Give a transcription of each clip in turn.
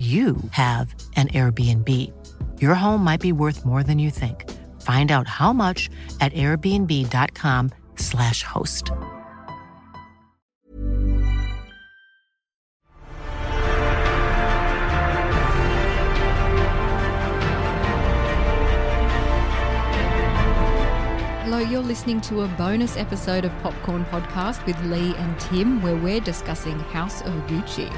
you have an Airbnb. Your home might be worth more than you think. Find out how much at airbnb.com/slash host. Hello, you're listening to a bonus episode of Popcorn Podcast with Lee and Tim, where we're discussing House of Gucci.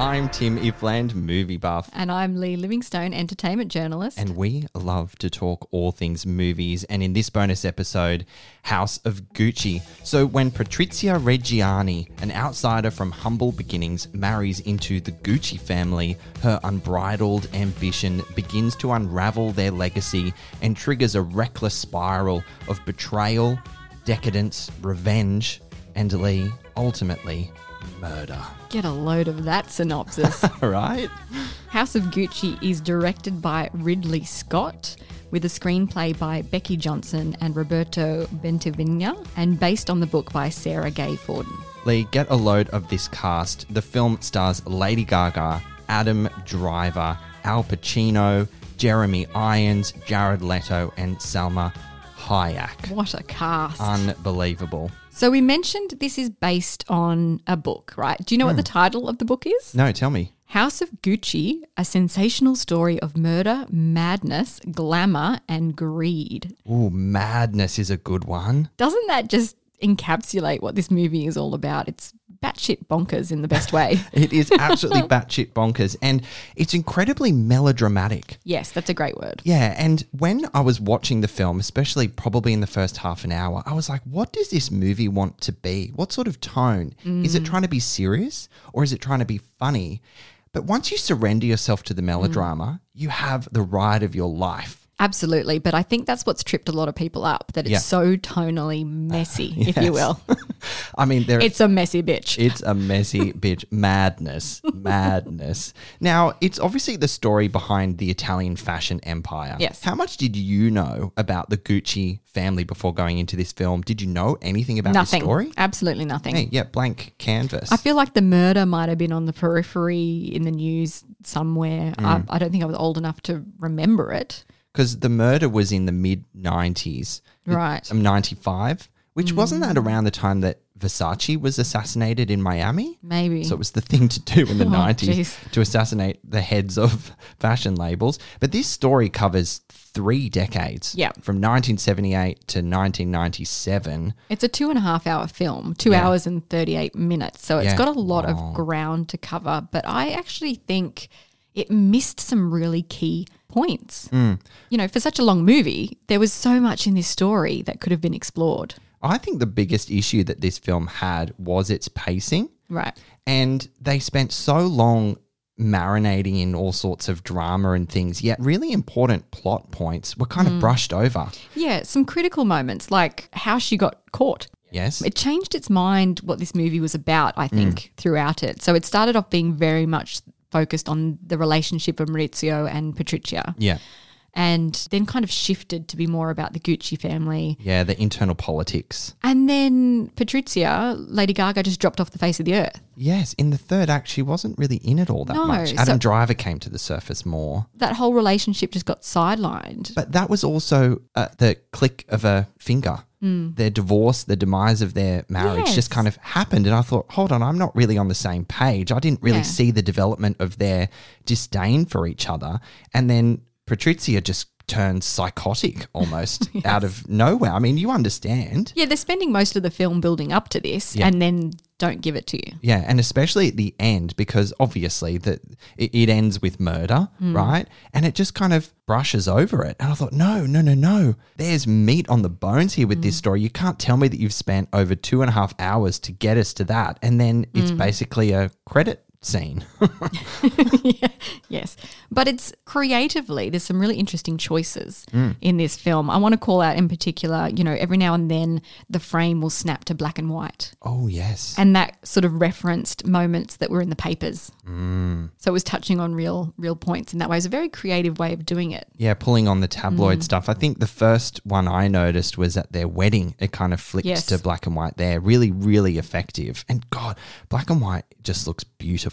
I'm Tim Ifland, movie buff. And I'm Lee Livingstone, entertainment journalist. And we love to talk all things movies. And in this bonus episode, House of Gucci. So, when Patrizia Reggiani, an outsider from humble beginnings, marries into the Gucci family, her unbridled ambition begins to unravel their legacy and triggers a reckless spiral of betrayal, decadence, revenge, and Lee, ultimately, murder. Get a load of that synopsis. right? House of Gucci is directed by Ridley Scott with a screenplay by Becky Johnson and Roberto Bentivegna and based on the book by Sara Gay Forden. Lee, get a load of this cast. The film stars Lady Gaga, Adam Driver, Al Pacino, Jeremy Irons, Jared Leto, and Salma Hayek. What a cast. Unbelievable. So we mentioned this is based on a book, right? Do you know what the hmm. title of the book is? No, tell me. House of Gucci, a sensational story of murder, madness, glamour, and greed. Ooh, Madness is a good one. Doesn't that just encapsulate what this movie is all about? It's batshit bonkers in the best way. It is absolutely batshit bonkers and it's incredibly melodramatic. yes, that's a great word. Yeah, and when I was watching the film, especially probably in the first half an hour, I was like, what does this movie want to be? What sort of tone? Is it mm. trying to be serious or is it trying to be funny? But once you surrender yourself to the melodrama, you have the ride of your life. Absolutely. But I think that's what's tripped a lot of people up that it's Yeah. so tonally messy, if you will. I mean, there It's a messy bitch. It's a messy bitch. Madness. Madness. Now, it's obviously the story behind the Italian fashion empire. Yes. How much did you know about the Gucci family before going into this film? Did you know anything about nothing. the story? Absolutely nothing. Hey, yeah, blank canvas. I feel like the murder might have been on the periphery in the news somewhere. Mm. I, I don't think I was old enough to remember it. Because the murder was in the mid 90s. Right. Mm. Um, 95, which wasn't that around the time that Versace was assassinated in Miami? Maybe. So it was the thing to do in the Oh, 90s jeez. to assassinate the heads of fashion labels. But this story covers three decades. Yeah. From 1978 to 1997. It's a two and a half hour film, two Yeah. hours and 38 minutes. So it's Yeah. got a lot of ground to cover. But I actually think it missed some really key points. Mm. You know, for such a long movie, there was so much in this story that could have been explored. I think the biggest issue that this film had was its pacing. Right. And they spent so long marinating in all sorts of drama and things, yet really important plot points were kind Mm. of brushed over. Yeah, some critical moments like how she got caught. Yes. It changed its mind what this movie was about, I think, throughout it. So it started off being very much focused on the relationship of Maurizio and Patricia, yeah. and then kind of shifted to be more about the Gucci family. Yeah, the internal politics. And then Patricia, Lady Gaga, just dropped off the face of the earth. Yes, in the third act, she wasn't really in it all that No, much. so- Adam Driver came to the surface more. That whole relationship just got sidelined. But that was also uh, the click of a finger. Mm. Their divorce, the demise of their marriage Yes. just kind of happened. And I thought, hold on, I'm not really on the same page. I didn't really Yeah. see the development of their disdain for each other. And then Patrizia just turned psychotic almost out of nowhere. I mean, you understand. Yeah, they're spending most of the film building up to this Yeah. and then don't give it to you. Yeah, and especially at the end because obviously that it, it ends with murder, mm. right? And it just kind of brushes over it. And I thought, no, no, no, no. There's meat on the bones here with this mm. story. You can't tell me that you've spent over two and a half hours to get us to that, and then it's mm. basically a credit scene. Yes. But it's creatively, there's some really interesting choices Mm. in this film. I want to call out in particular, you know, every now and then the frame will snap to black and white. oh yes, And that sort of referenced moments that were in the papers. Mm. So it was touching on real, real points in that way. It was a very creative way of doing it. yeah, pulling on the tabloid stuff. I think the first one I noticed was at their wedding. It kind of flicked Yes. to black and white there. Really, really effective. And God, black and white just looks beautiful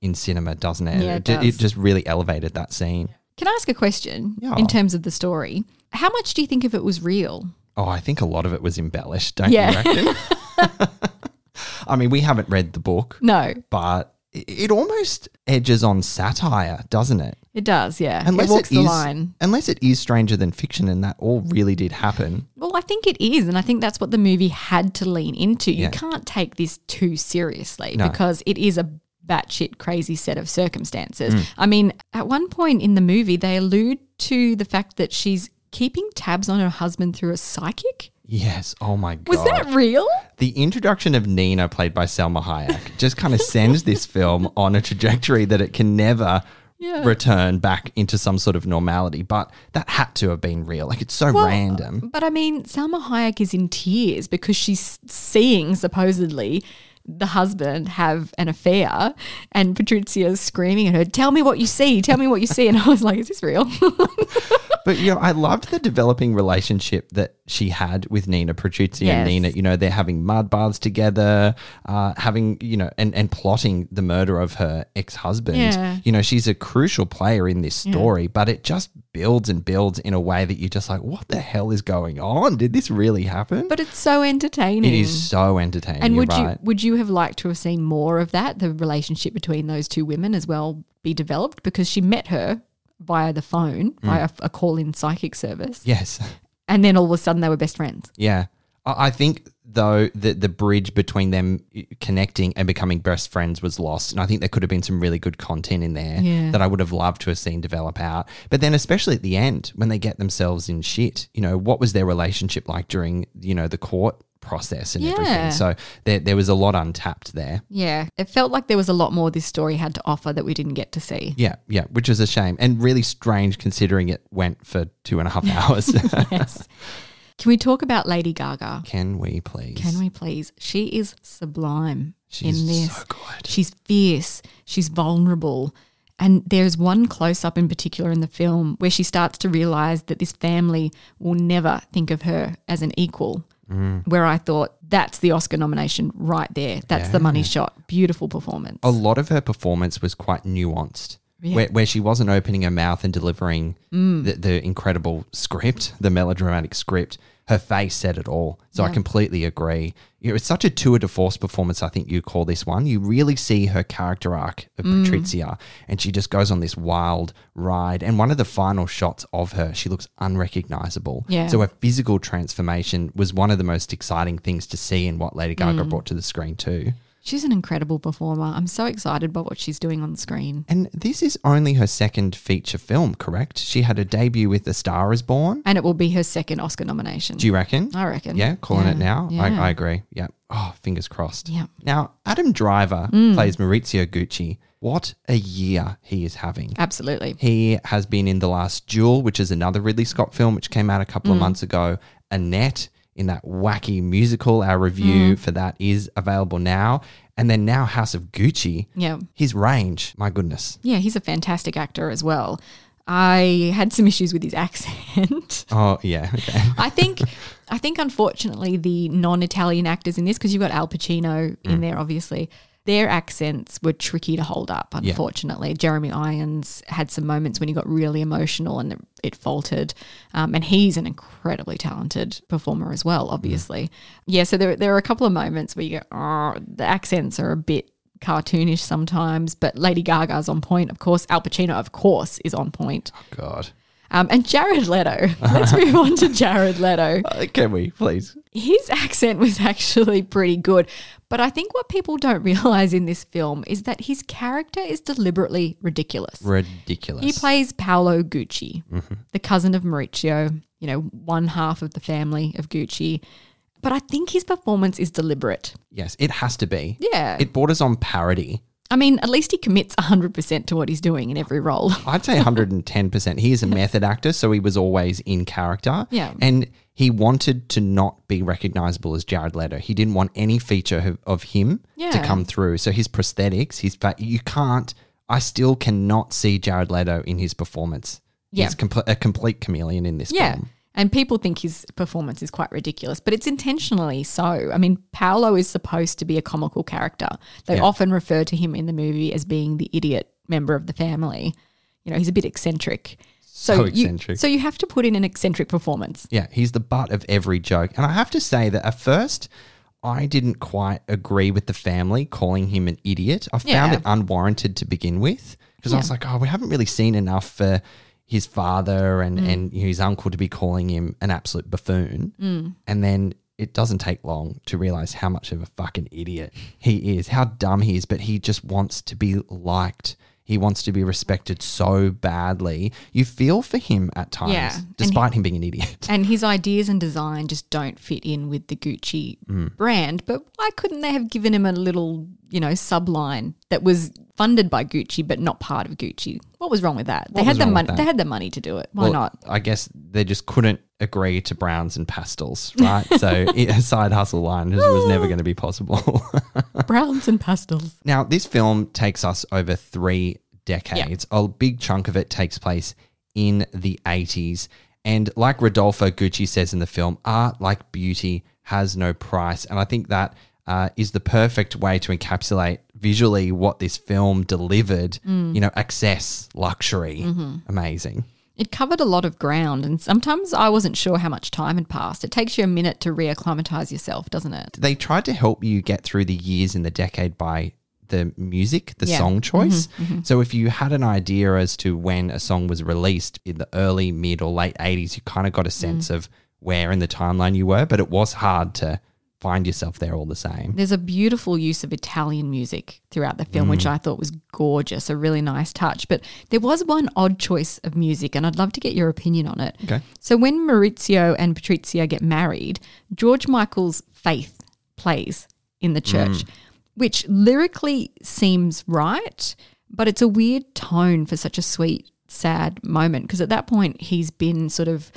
in cinema, doesn't it? Yeah, it ju- does. just really elevated that scene. Can I ask a question Yeah. in terms of the story? How much do you think of it was real? Oh, I think a lot of it was embellished, don't Yeah. you reckon? I mean, we haven't read the book, No, but it, it almost edges on satire, doesn't it? it does. Yeah, Unless it walks the line. unless it is stranger than fiction, and that all really did happen. Well, I think it is, and I think that's what the movie had to lean into. You Yeah. can't take this too seriously No. because it is a batshit crazy set of circumstances. Mm. I mean, at one point in the movie, they allude to the fact that she's keeping tabs on her husband through a psychic. Yes. Oh my god. Was that real? the introduction of Nina, played by Salma Hayek, just kind of sends this film on a trajectory that it can never Yeah. return back into some sort of normality. But that had to have been real. Like it's so Well, random. But I mean, Salma Hayek is in tears because she's seeing supposedly the husband have an affair, and Patricia's screaming at her, "Tell me what you see! Tell me what you see!" And I was like, "Is this real?" But you know, I loved the developing relationship that she had with Nina, Patrizia and Nina. You know, they're having mud baths together, uh, having you know, and and plotting the murder of her ex husband. Yeah. You know, she's a crucial player in this story, but it just builds and builds in a way that you're just like, what the hell is going on? Did this really happen? but it's so entertaining. it is so entertaining. And would right. you would you have liked to have seen more of that, the relationship between those two women as well, be developed? Because she met her via the phone, Mm. via a call-in psychic service, yes. and then all of a sudden they were best friends. Yeah. I think though the the bridge between them connecting and becoming best friends was lost, and I think there could have been some really good content in there Yeah. that I would have loved to have seen develop out. But then, especially at the end when they get themselves in shit, you know, what was their relationship like during you know the court process and Yeah. everything? So there there was a lot untapped there. Yeah, it felt like there was a lot more this story had to offer that we didn't get to see. Yeah, yeah, which is a shame and really strange considering it went for two and a half hours. yes. Can we talk about Lady Gaga? Can we please? Can we please? She is sublime She's in this. so good. She's fierce. She's vulnerable. And there's one close up in particular in the film where she starts to realize that this family will never think of her as an equal. Mm. Where I thought that's the Oscar nomination right there. That's the money shot. Beautiful performance. a lot of her performance was quite nuanced. Where, where she wasn't opening her mouth and delivering Mm. the, the incredible script, the melodramatic script, her face said it all. So I completely agree. You know, it's such a tour de force performance, I think you call this one. You really see her character arc of Mm. Patrizia, and she just goes on this wild ride. And one of the final shots of her, she looks unrecognizable. Yeah. So her physical transformation was one of the most exciting things to see in what Lady Gaga Mm. brought to the screen, too. She's an incredible performer. I'm so excited by what she's doing on screen. And this is only her second feature film, correct? She had a debut with The Star is Born. And it will be her second Oscar nomination. Do you reckon? I reckon. Yeah, calling it now. yeah. I, I agree. Yeah. Oh, fingers crossed. Yeah. Now, Adam Driver Mm. plays Maurizio Gucci. What a year he is having. Absolutely. He has been in The Last Duel, which is another Ridley Scott film, which came out a couple Mm. of months ago. Annette in that wacky musical. Our review mm. for that is available now. And then now House of Gucci. Yeah. His range, my goodness. Yeah, he's a fantastic actor as well. I had some issues with his accent. Oh, yeah. Okay. I think, I think, unfortunately, the non-Italian actors in this, because you've got Al Pacino in mm. there, obviously, their accents were tricky to hold up. Unfortunately, Jeremy Irons had some moments when he got really emotional and it, it faltered. Um, and he's an incredibly talented performer as well. Obviously, yeah. So there, there are a couple of moments where you go, oh, the accents are a bit cartoonish sometimes, but Lady Gaga's on point. Of course, Al Pacino, of course, is on point. Oh, God. Um, and Jared Leto. Let's move on to Jared Leto. Uh, can we, please? His accent was actually pretty good. But I think what people don't realize in this film is that his character is deliberately ridiculous. Ridiculous. He plays Paolo Gucci, the cousin of Maurizio, you know, one half of the family of Gucci. But I think his performance is deliberate. yes, it has to be. Yeah. It borders on parody. I mean, at least he commits 100% to what he's doing in every role. I'd say 110%. He is a method actor, so he was always in character. Yeah. And he wanted to not be recognizable as Jared Leto. He didn't want any feature of, him to come through. So his prosthetics, his fa- you can't, I still cannot see Jared Leto in his performance. Yeah. He's compl- a complete chameleon in this Yeah. film. And people think his performance is quite ridiculous, but it's intentionally so. I mean, Paolo is supposed to be a comical character. They Yeah. often refer to him in the movie as being the idiot member of the family. You know, he's a bit eccentric. So you- eccentric. so you have to put in an eccentric performance. Yeah, he's the butt of every joke. And I have to say that at first, I didn't quite agree with the family calling him an idiot. I found Yeah. it unwarranted to begin with because I was like, oh, we haven't really seen enough for his father and, Mm. and his uncle to be calling him an absolute buffoon. Mm. And then it doesn't take long to realize how much of a fucking idiot he is, how dumb he is, but he just wants to be liked. He wants to be respected so badly. You feel for him at times, Yeah, despite him being an idiot. And his ideas and design just don't fit in with the Gucci Mm. brand. But why couldn't they have given him a little, you know, subline that was funded by Gucci but not part of Gucci? What was wrong with that? they had the money. They had the money to do it. Why Well, not? I guess they just couldn't agree to browns and pastels, right? so it- a side hustle line just was never going to be possible. Browns and pastels. now, this film takes us over three decades. A big chunk of it takes place in the 80s. And like Rodolfo Gucci says in the film, art like beauty has no price. And I think that uh, is the perfect way to encapsulate visually what this film delivered. Mm. You know, access, luxury, mm-hmm. amazing. It covered a lot of ground, and sometimes I wasn't sure how much time had passed. It takes you a minute to reacclimatize yourself, doesn't it? they tried to help you get through the years in the decade by the music, the Yeah. song choice. Mm-hmm. Mm-hmm. So if you had an idea as to when a song was released in the early, mid, or late 80s, you kind of got a mm. sense of where in the timeline you were, but it was hard to find yourself there all the same. There's a beautiful use of Italian music throughout the film, which mm. I thought was gorgeous, a really nice touch. But there was one odd choice of music, and I'd love to get your opinion on it. Okay. So when Maurizio and Patrizia get married, George Michael's Faith plays in the mm. church, which lyrically seems right, but it's a weird tone for such a sweet, sad moment because at that point he's been sort of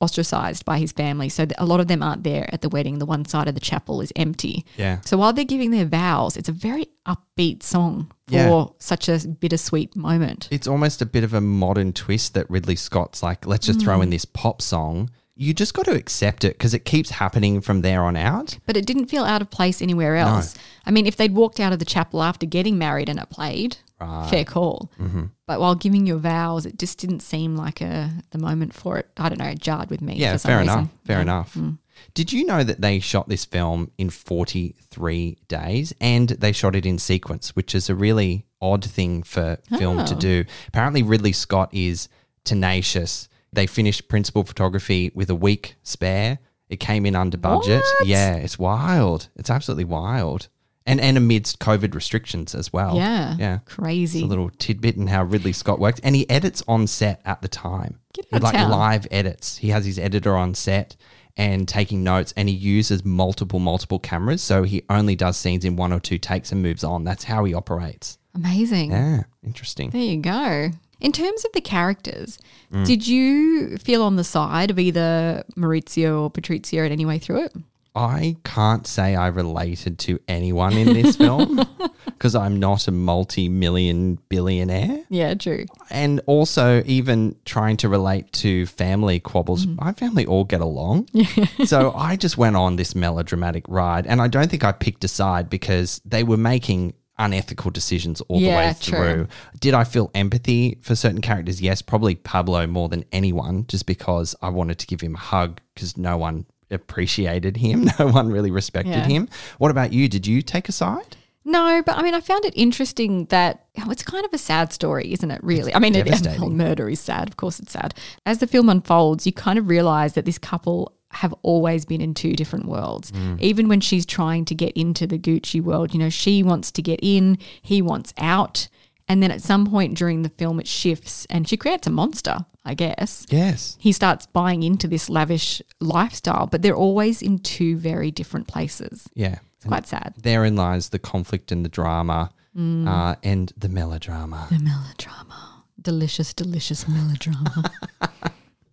ostracized by his family. So a lot of them aren't there at the wedding. The one side of the chapel is empty. Yeah. So while they're giving their vows, it's a very upbeat song for Yeah. such a bittersweet moment. It's almost a bit of a modern twist that Ridley Scott's like, let's just throw in mm. this pop song. You just got to accept it because it keeps happening from there on out. But it didn't feel out of place anywhere else. I mean, if they'd walked out of the chapel after getting married and it played, fair call. Mm-hmm. But while giving your vows, it just didn't seem like a the moment for it. I don't know, it jarred with me. Yeah, fair reason. enough. Fair Yeah. enough. Mm. Did you know that they shot this film in 43 days and they shot it in sequence, which is a really odd thing for film to Oh. do? Apparently, Ridley Scott is tenacious. They finished principal photography with a week spare. It came in under budget. What? Yeah, it's wild. It's absolutely wild. And and amidst COVID restrictions as well. Yeah. Yeah. Crazy. It's a little tidbit in how Ridley Scott works. And he edits on set at the time. Get out like town. live edits. He has his editor on set and taking notes and he uses multiple, multiple cameras. So he only does scenes in one or two takes and moves on. That's how he operates. Amazing. Yeah. Interesting. There you go. In terms of the characters, Mm. did you feel on the side of either Maurizio or Patrizia in any way through it? I can't say I related to anyone in this film because I'm not a multi million billionaire. Yeah, true. And also, even trying to relate to family quabbles, mm. my family all get along. so I just went on this melodramatic ride. And I don't think I picked a side because they were making unethical decisions all the Yeah, way true. through. Did I feel empathy for certain characters? Yes, probably Pablo more than anyone, just because I wanted to give him a hug because no one appreciated him. No one really respected Yeah. him. What about you? Did you take a side? No, but I mean, I found it interesting that oh, it's kind of a sad story, isn't it? Really, I mean, it, devastating. murder is sad. Of course, it's sad. As the film unfolds, you kind of realize that this couple have always been in two different worlds. Mm. Even when she's trying to get into the Gucci world, you know, she wants to get in, he wants out, and then at some point during the film, it shifts, and she creates a monster. I guess Yes. he starts buying into this lavish lifestyle, but they're always in two very different places. Yeah. It's quite sad. Therein lies the conflict and the drama uh, and the melodrama. The melodrama. Delicious, delicious melodrama.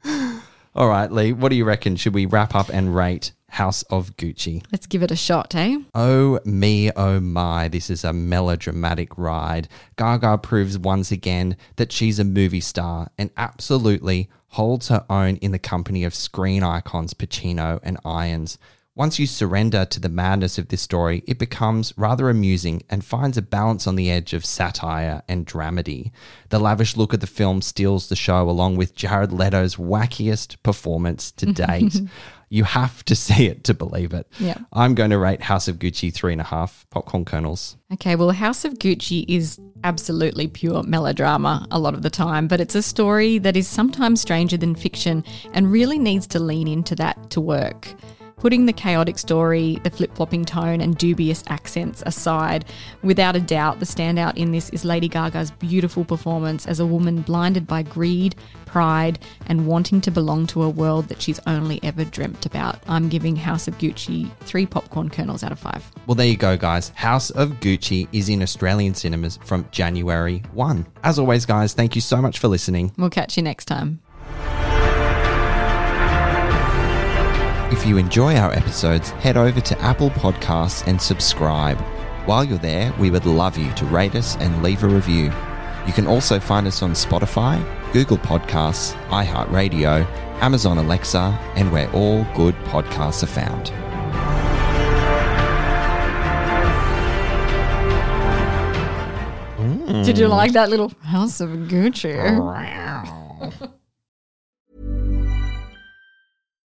All right, Lee, what do you reckon? Should we wrap up and rate House of Gucci? Let's give it a shot, eh? Oh me, oh my, this is a melodramatic ride. Gaga proves once again that she's a movie star and absolutely holds her own in the company of screen icons Pacino and Irons. Once you surrender to the madness of this story, it becomes rather amusing and finds a balance on the edge of satire and dramedy. The lavish look of the film steals the show along with Jared Leto's wackiest performance to date. You have to see it to believe it. Yeah. I'm going to rate House of Gucci three and a half popcorn kernels. Okay, well, House of Gucci is absolutely pure melodrama a lot of the time, but it's a story that is sometimes stranger than fiction and really needs to lean into that to work. Putting the chaotic story, the flip flopping tone, and dubious accents aside, without a doubt, the standout in this is Lady Gaga's beautiful performance as a woman blinded by greed, pride, and wanting to belong to a world that she's only ever dreamt about. I'm giving House of Gucci three popcorn kernels out of five. Well, there you go, guys. House of Gucci is in Australian cinemas from January 1. As always, guys, thank you so much for listening. We'll catch you next time. If you enjoy our episodes, head over to Apple Podcasts and subscribe. While you're there, we would love you to rate us and leave a review. You can also find us on Spotify, Google Podcasts, iHeartRadio, Amazon Alexa, and where all good podcasts are found. Did you like that little House of Gucci?